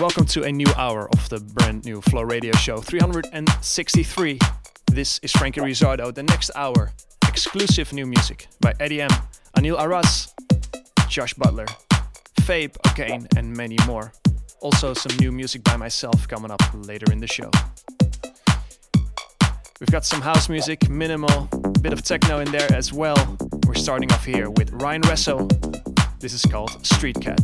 Welcome to a new hour of the brand new Flow Radio Show 363. This is Frankie Rizzardo. The next hour, exclusive new music by Eddie M, Anil Aras, Josh Butler, Fabe, Again, and many more. Also, some new music by myself coming up later in the show. We've got some house music, minimal, bit of techno in there as well. We're starting off here with Ryan Resso. This is called Street Cat.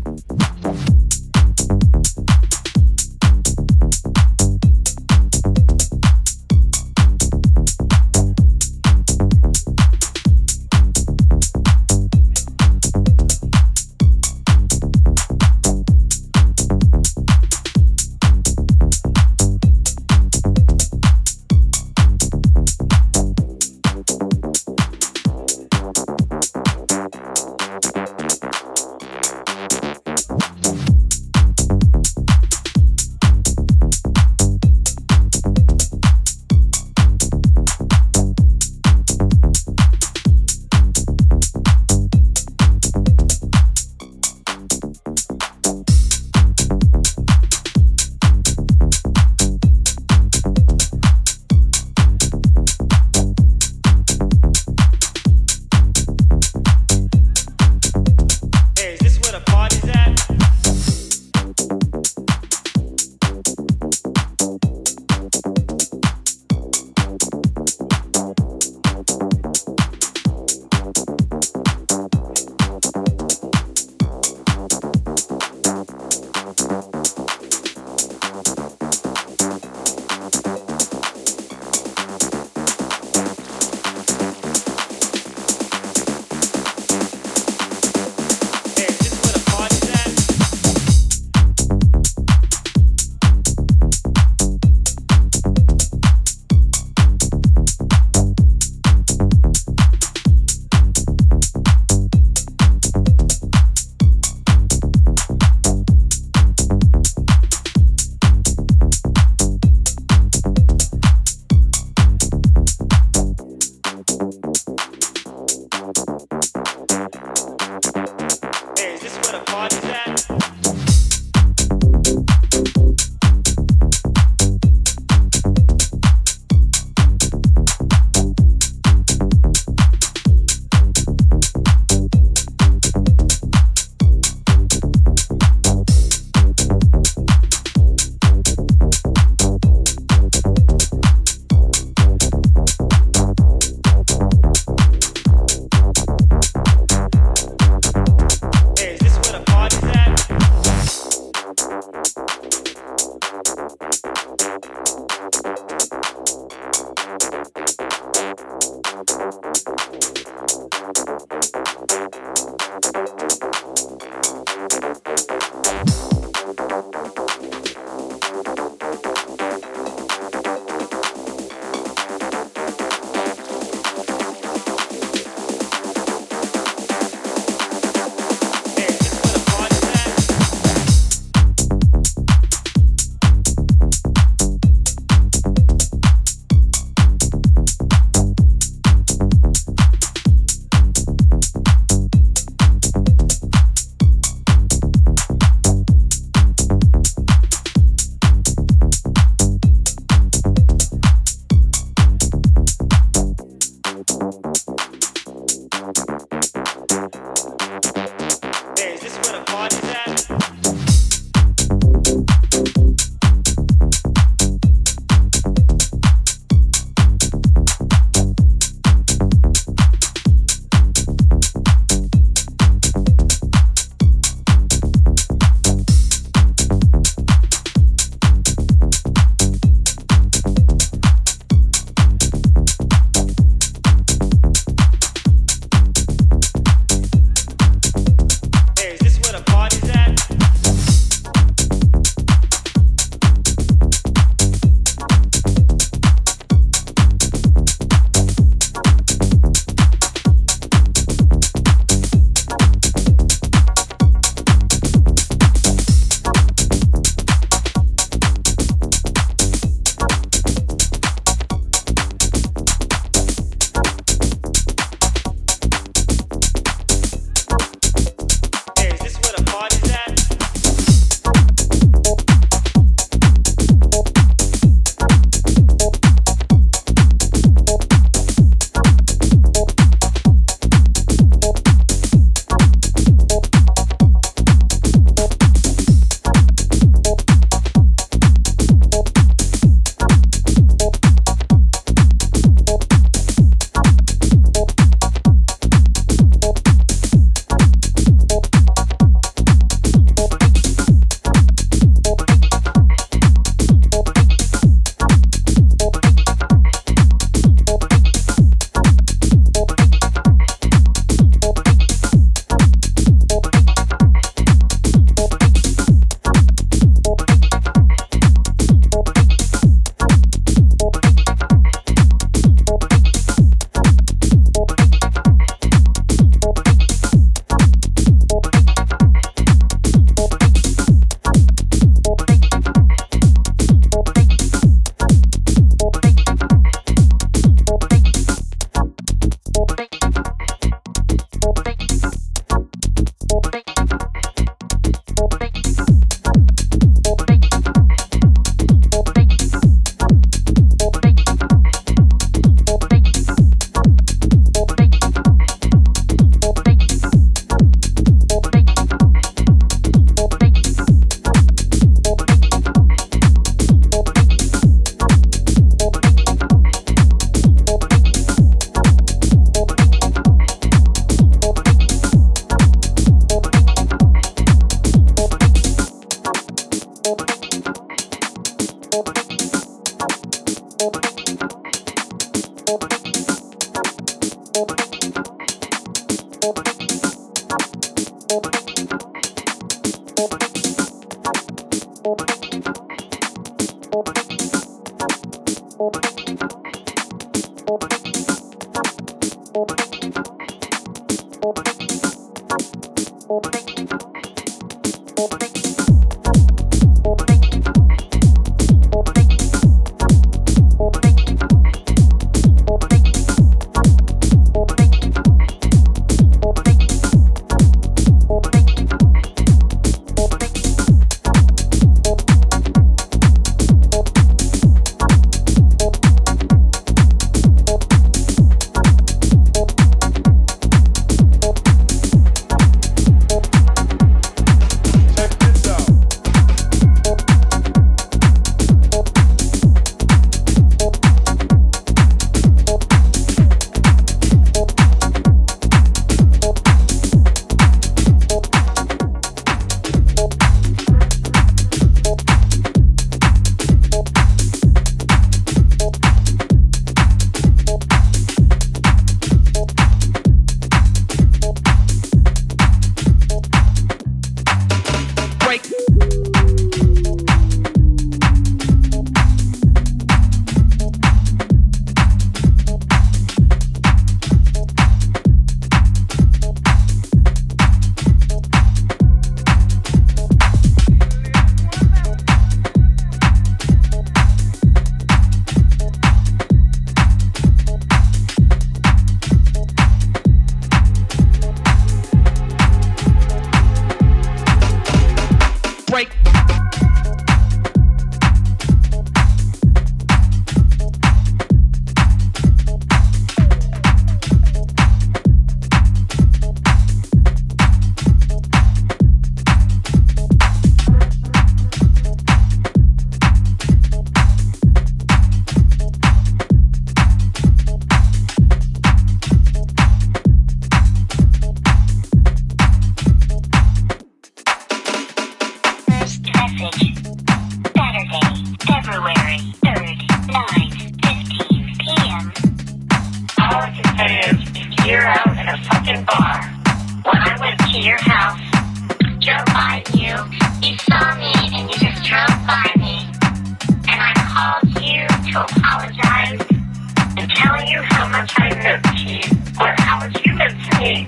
you how much I miss you or how much you miss me.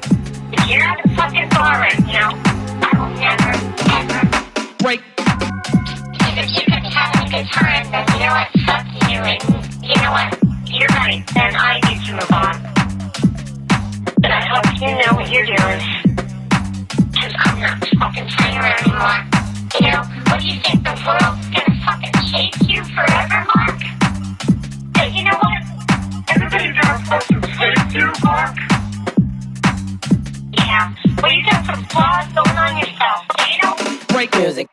If you're at the fucking bar right now, I will never, ever break. Because if you could have a good time, then you know what? Fuck you, and you know what? You're right. Then I need to move on. But I hope you know what you're doing. Cause I'm not fucking playing around anymore. You know, what do you think? The world's gonna fucking shake you forever, Mark? Break music.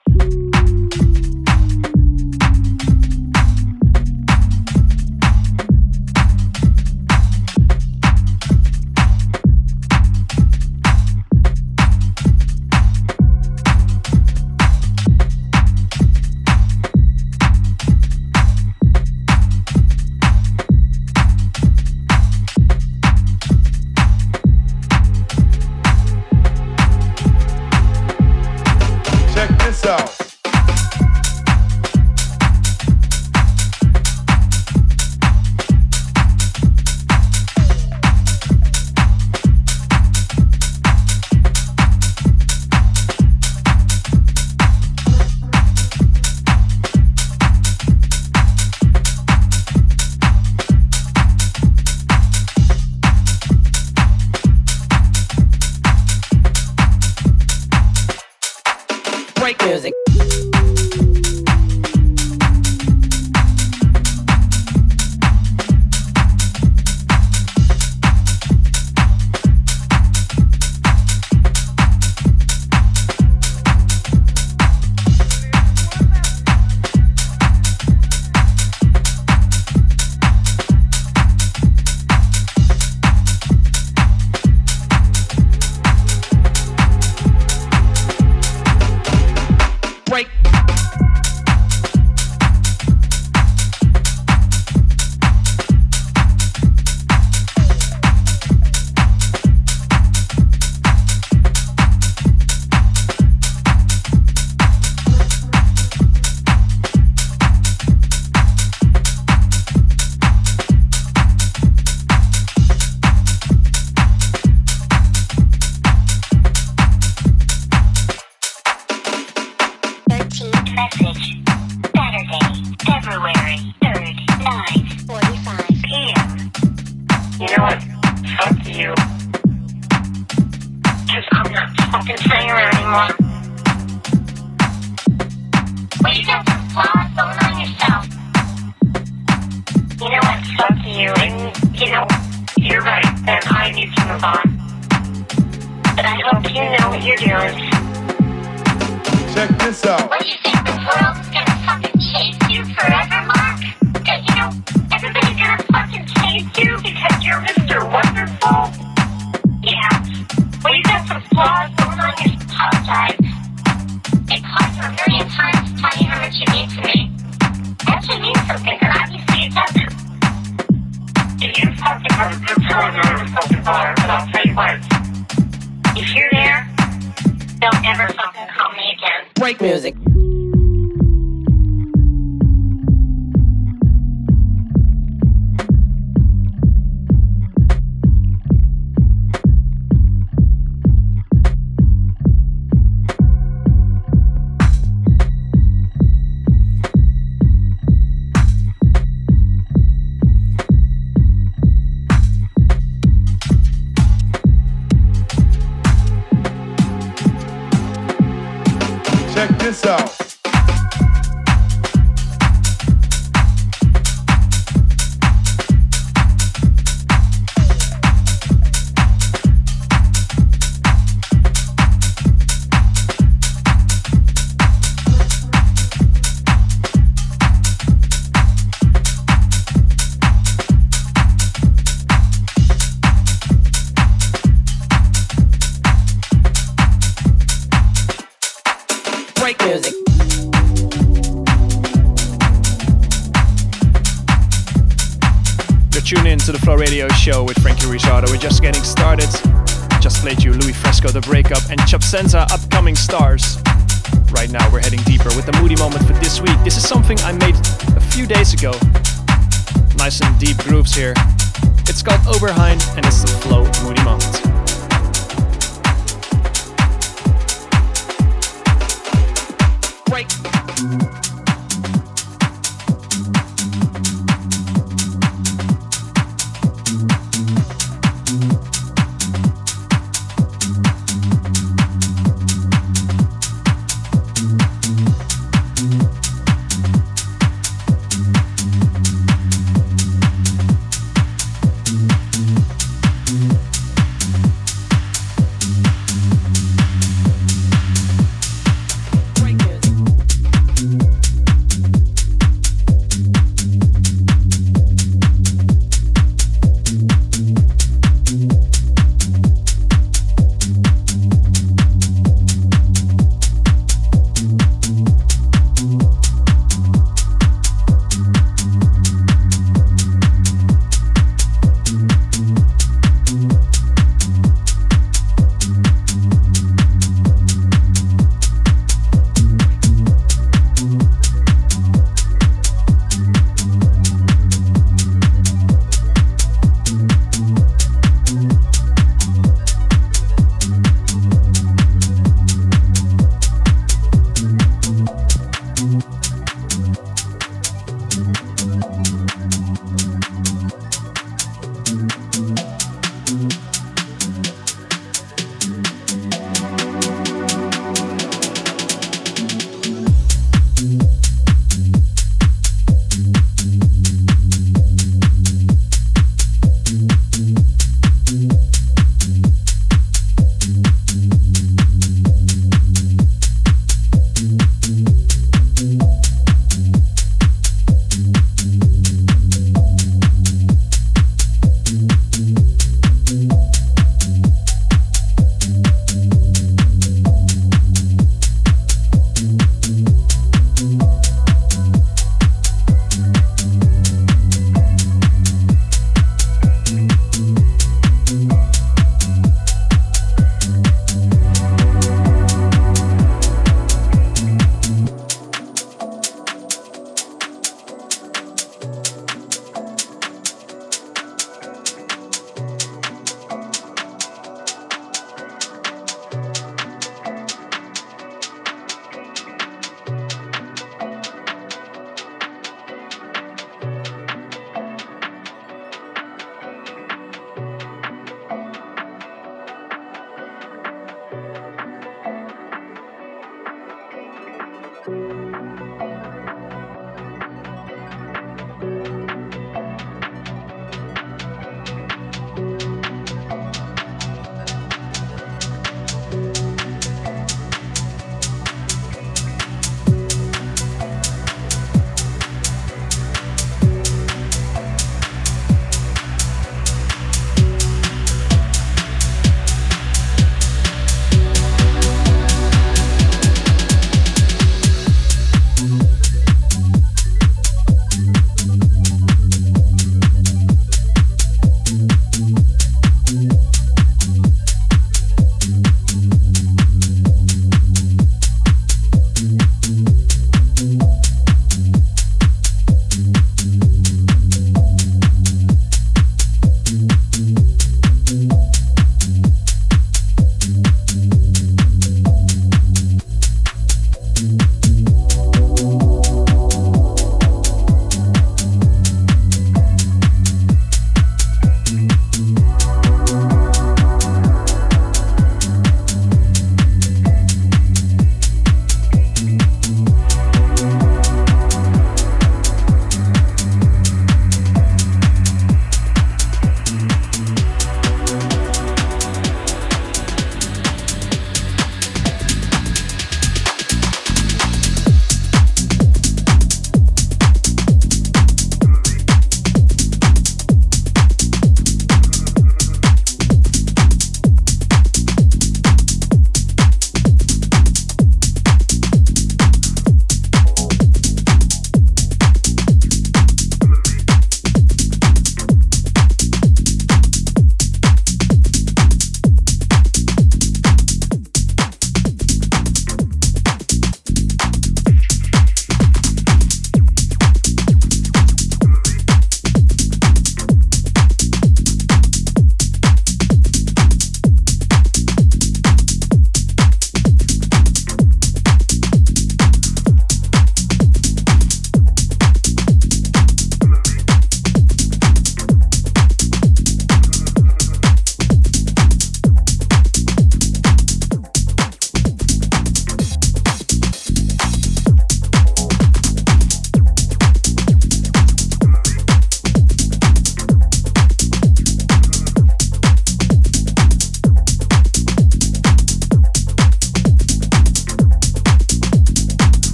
And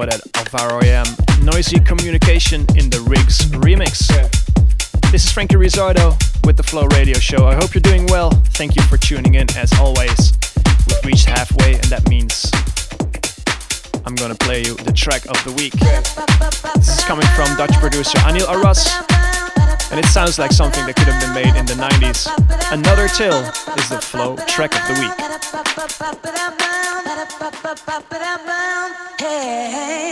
That Alvaro AM, Noisy Communication in the Rigs remix. This is Frankie Rizzardo with the Flow Radio Show. I hope you're doing well. Thank you for tuning in as always. We've reached halfway, and that means I'm gonna play you the track of the week. This is coming from Dutch producer Anil Aras, and it sounds like something that could have been made in the 90s. Another Till is the Flow track of the week. Hey.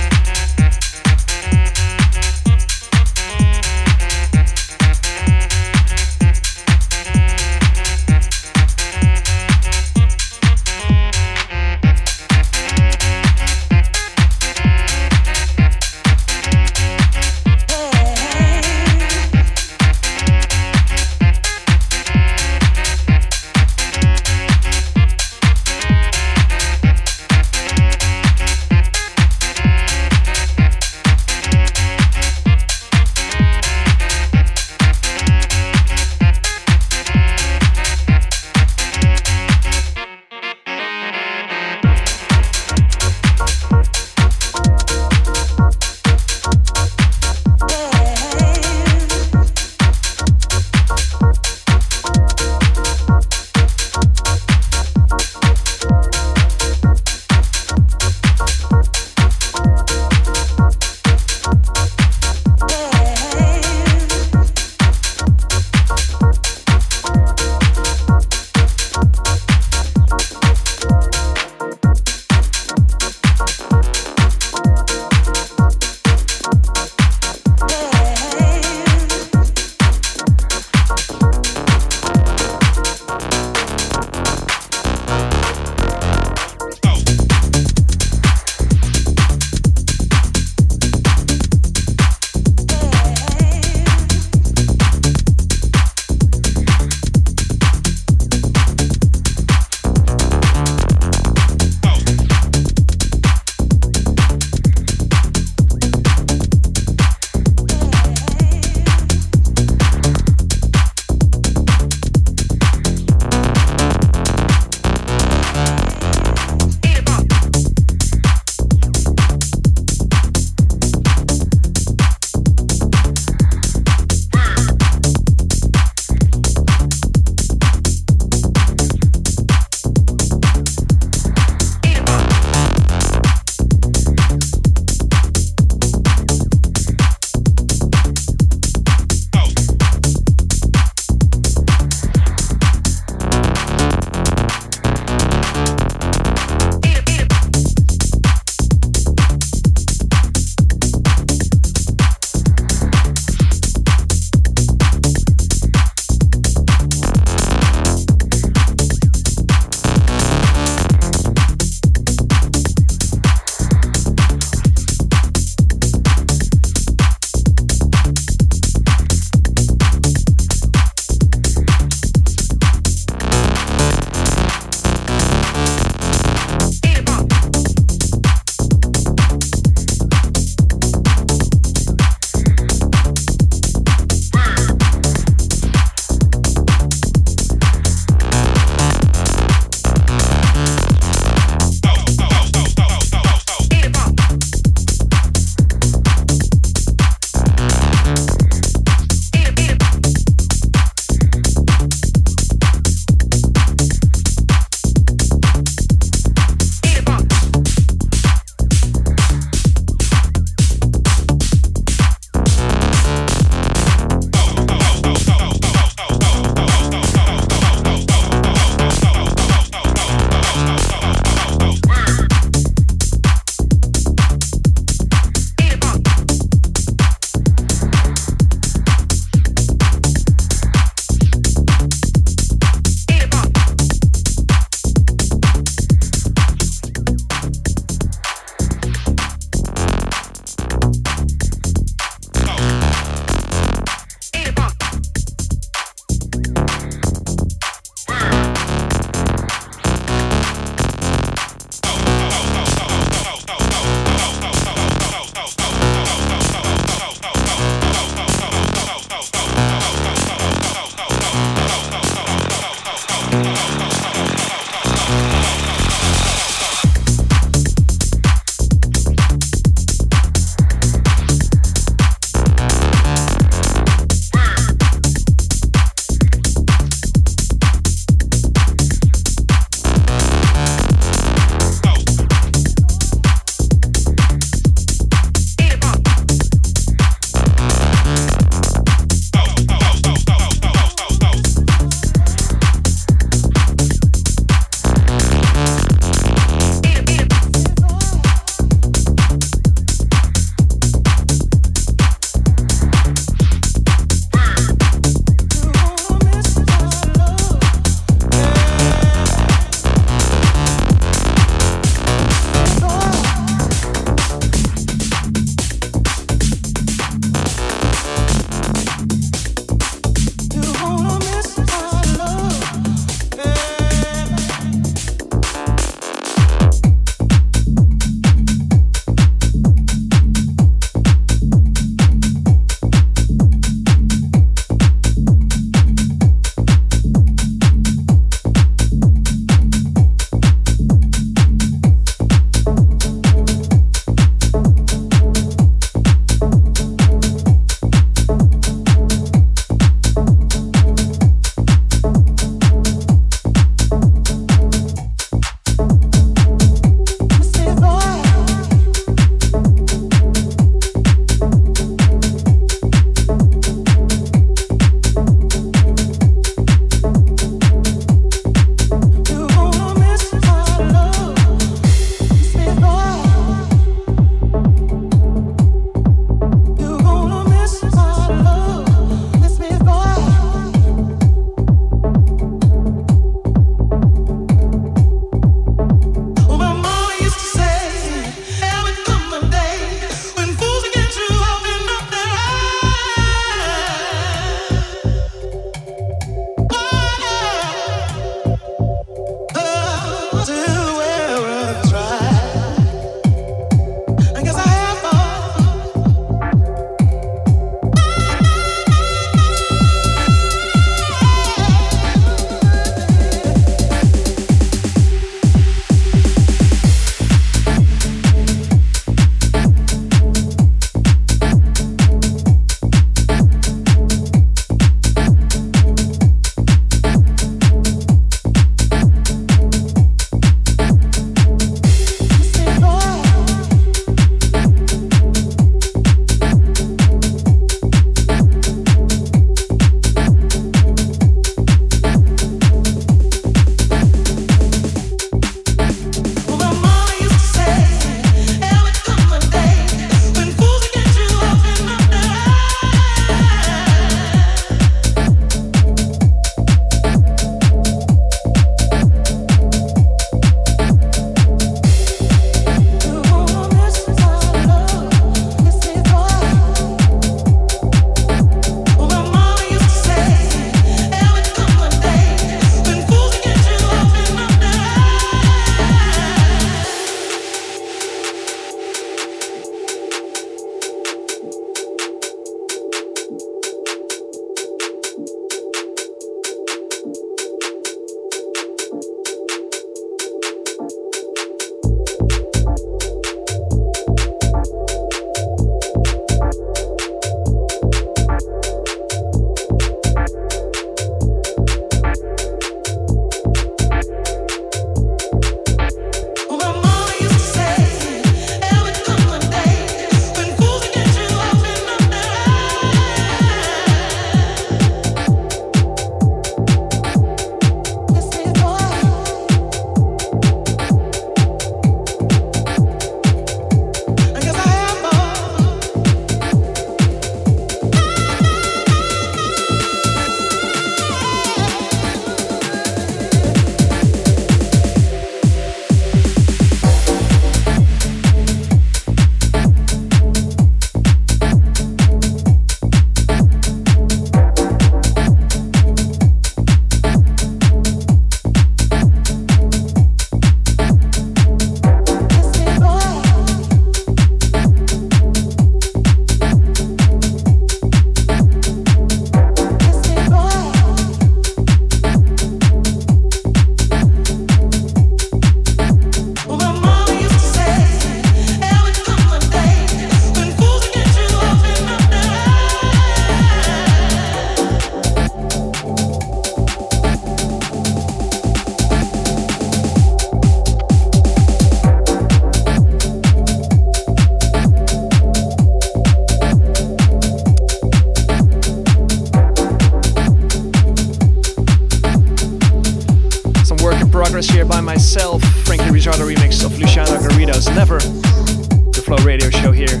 work in progress here by myself. Frankie Rizzardo remix of Luciano Garrido's Never. The Flow Radio Show here.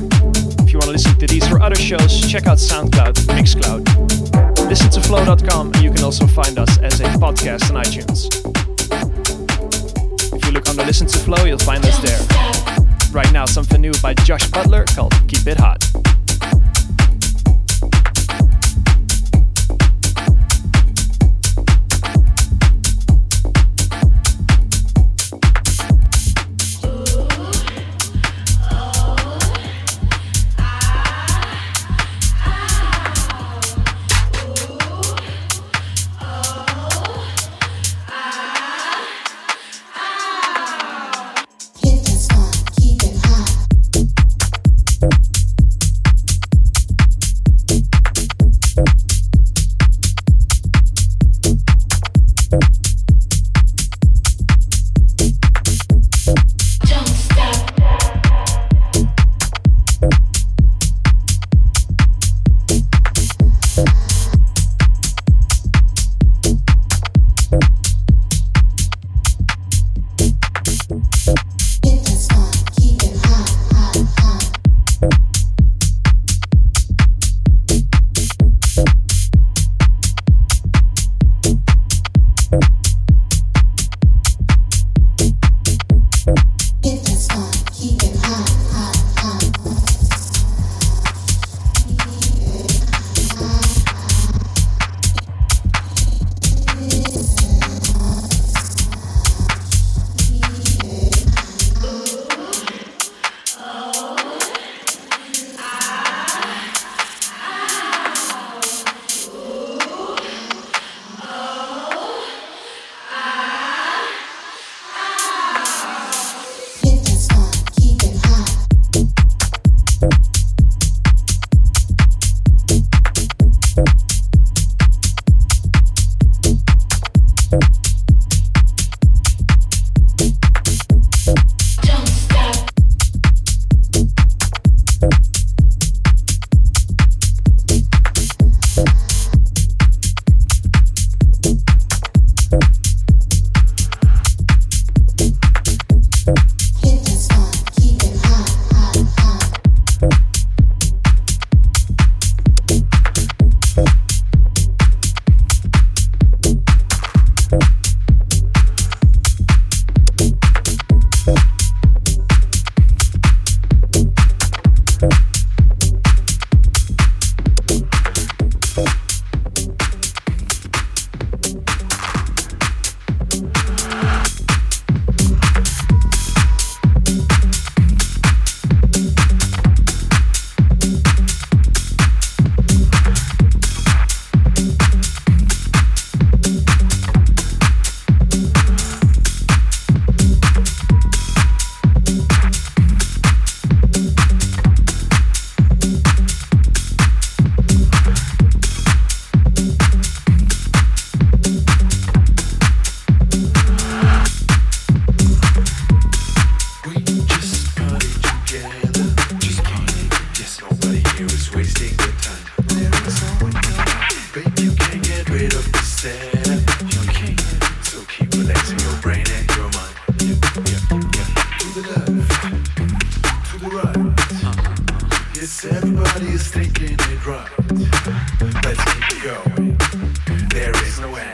If you want to listen to these or other shows, check out SoundCloud, Mixcloud. Listen to flow.com and you can also find us as a podcast on iTunes. If you look on the Listen to Flow, you'll find us there. Right now, something new by Josh Butler called Keep It Hot. Yes, everybody is thinking it right. Let's keep going. There is no end.